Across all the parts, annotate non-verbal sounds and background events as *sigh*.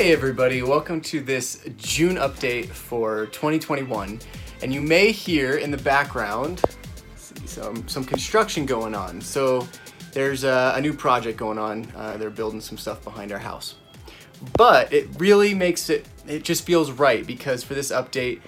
Hey everybody, welcome to this June update for 2021. And you may hear in the background some, some construction going on. So there's a, a new project going on. Uh, they're building some stuff behind our house. But it really makes it, it just feels right because for this update,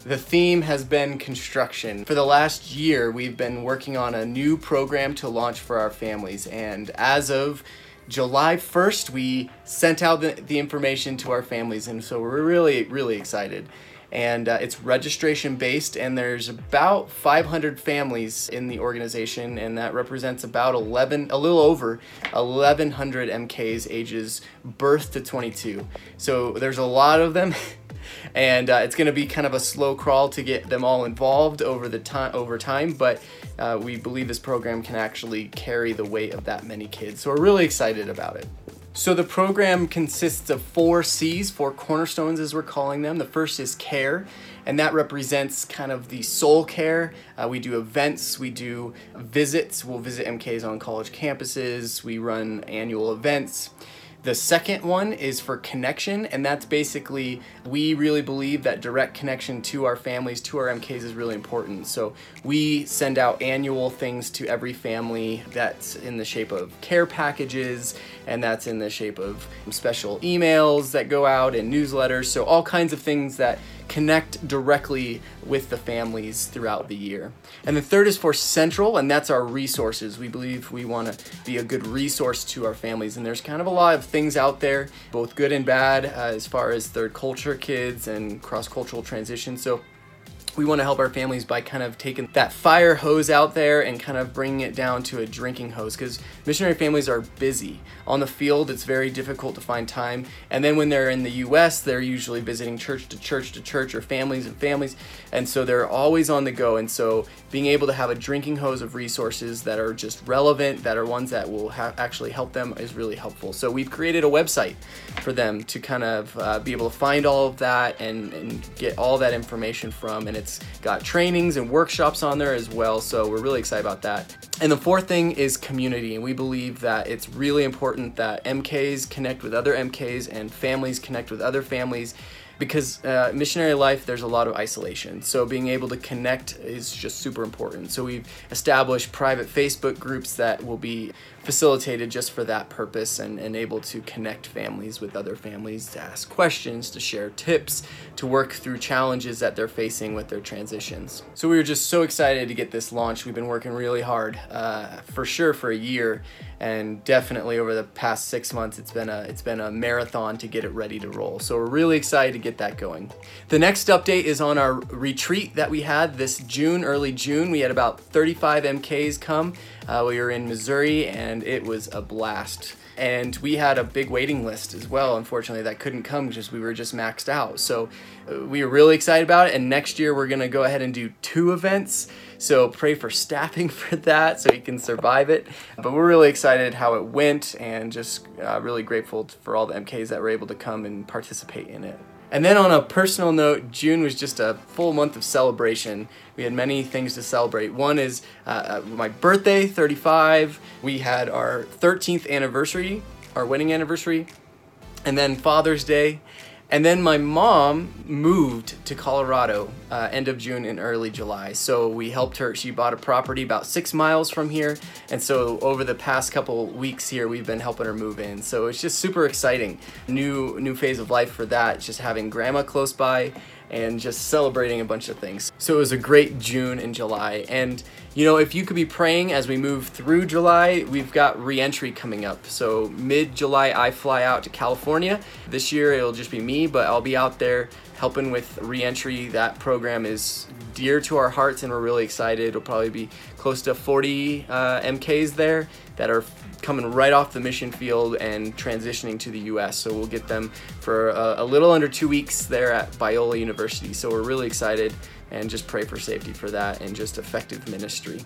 the theme has been construction. For the last year, we've been working on a new program to launch for our families. And as of July 1st, we sent out the, the information to our families, and so we're really, really excited. And uh, it's registration based, and there's about 500 families in the organization, and that represents about 11, a little over 1,100 MKs ages birth to 22. So there's a lot of them. *laughs* and uh, it's going to be kind of a slow crawl to get them all involved over the time over time but uh, we believe this program can actually carry the weight of that many kids so we're really excited about it so the program consists of four C's, four cornerstones as we're calling them. The first is care, and that represents kind of the soul care. Uh, we do events, we do visits. We'll visit MKs on college campuses. We run annual events. The second one is for connection, and that's basically we really believe that direct connection to our families, to our MKs is really important. So we send out annual things to every family that's in the shape of care packages, and that's in the shape of special emails that go out and newsletters. So all kinds of things that connect directly with the families throughout the year. And the third is for central, and that's our resources. We believe we want to be a good resource to our families, and there's kind of a lot of things out there, both good and bad, uh, as far as third culture kids and cross cultural transition. So we want to help our families by kind of taking that fire hose out there and kind of bringing it down to a drinking hose because missionary families are busy. On the field, it's very difficult to find time. And then when they're in the U.S., they're usually visiting church to church to church or families and families. And so they're always on the go. And so being able to have a drinking hose of resources that are just relevant, that are ones that will ha- actually help them is really helpful. So we've created a website for them to kind of uh, be able to find all of that and, and get all that information from. And it's it's got trainings and workshops on there as well, so we're really excited about that. And the fourth thing is community, and we believe that it's really important that MKs connect with other MKs and families connect with other families because uh, missionary life there's a lot of isolation. So being able to connect is just super important. So we've established private facebook groups that will be facilitated just for that purpose and, and able to connect families with other families to ask questions to share tips to work through challenges that they're facing with their transitions. So we were just so excited to get this launched. We've been working really hard uh, for sure for a year. And definitely over the past six months it's been a it's been a marathon to get it ready to roll. So we're really excited to get that going. The next update is on our retreat that we had this june early june. We had about 35 mks come. Uh, we were in missouri and it was a blast and we had a big waiting list as well unfortunately that couldn't come because we were just maxed out. So uh, we were really excited about it and next year we're going to go ahead and do two events. So pray for staffing *laughs* for that so he can survive it. But we're really excited how it went and just uh, really grateful for all the mks that were able to come and participate in it and then on a personal note, June was just a full month of celebration. We had many things to celebrate. One is uh, uh my birthday, 35. We had our 13th anniversary, our wedding anniversary. And then Father's Day. And then my mom moved to Colorado uh, end of June and early July. So we helped her. She bought a property about six miles from here. And so over the past couple weeks here, we've been helping her move in. So it's just super exciting. New new phase of life for that. Just having grandma close by and just celebrating a bunch of things. So it was a great June and July. And you know, if you could be praying as we move through July, we've got reentry coming up. So mid July, I fly out to California. This year it'll just be me, but I'll be out there helping with reentry. That program is dear to our hearts, and we're really excited. It'll probably be close to 40 uh, MKs there that are coming right off the mission field and transitioning to the US. So we'll get them for a, a little under two weeks there at Biola University. So we're really excited and just pray for safety for that and just effective ministry.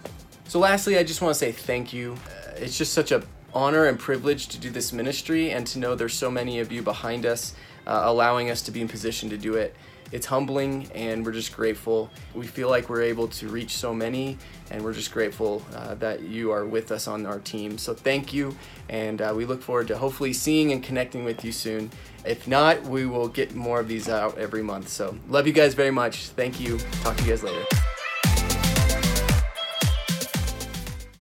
So lastly, I just want to say thank you. Uh, it's just such a honor and privilege to do this ministry and to know there's so many of you behind us uh, allowing us to be in position to do it. It's humbling and we're just grateful. We feel like we're able to reach so many and we're just grateful uh, that you are with us on our team. So thank you and uh, we look forward to hopefully seeing and connecting with you soon. If not, we will get more of these out every month. So love you guys very much. Thank you. Talk to you guys later.